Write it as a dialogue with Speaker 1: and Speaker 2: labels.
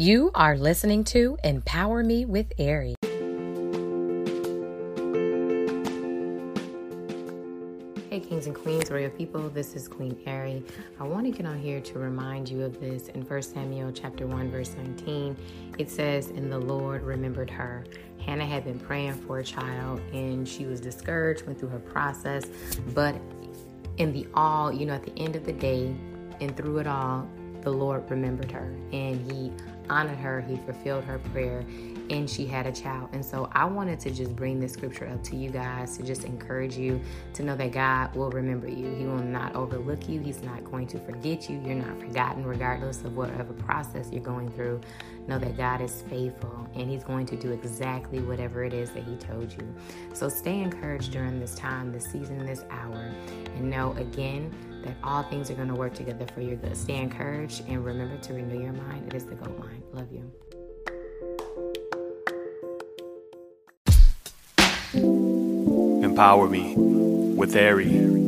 Speaker 1: You are listening to Empower Me with Ari. Hey, kings and queens, royal people, this is Queen Ari. I want to get on here to remind you of this in 1 Samuel chapter 1, verse 19. It says, And the Lord remembered her. Hannah had been praying for a child and she was discouraged, went through her process, but in the all, you know, at the end of the day and through it all, the Lord remembered her and He honored her, He fulfilled her prayer, and she had a child. And so I wanted to just bring this scripture up to you guys to just encourage you to know that God will remember you. He will not overlook you, He's not going to forget you. You're not forgotten, regardless of whatever process you're going through. Know that God is faithful and He's going to do exactly whatever it is that He told you. So stay encouraged during this time, this season, this hour, and know again that all things are going to work together for your good. Stay encouraged and remember to renew your mind. It is the gold line. Love you.
Speaker 2: Empower me with Ari.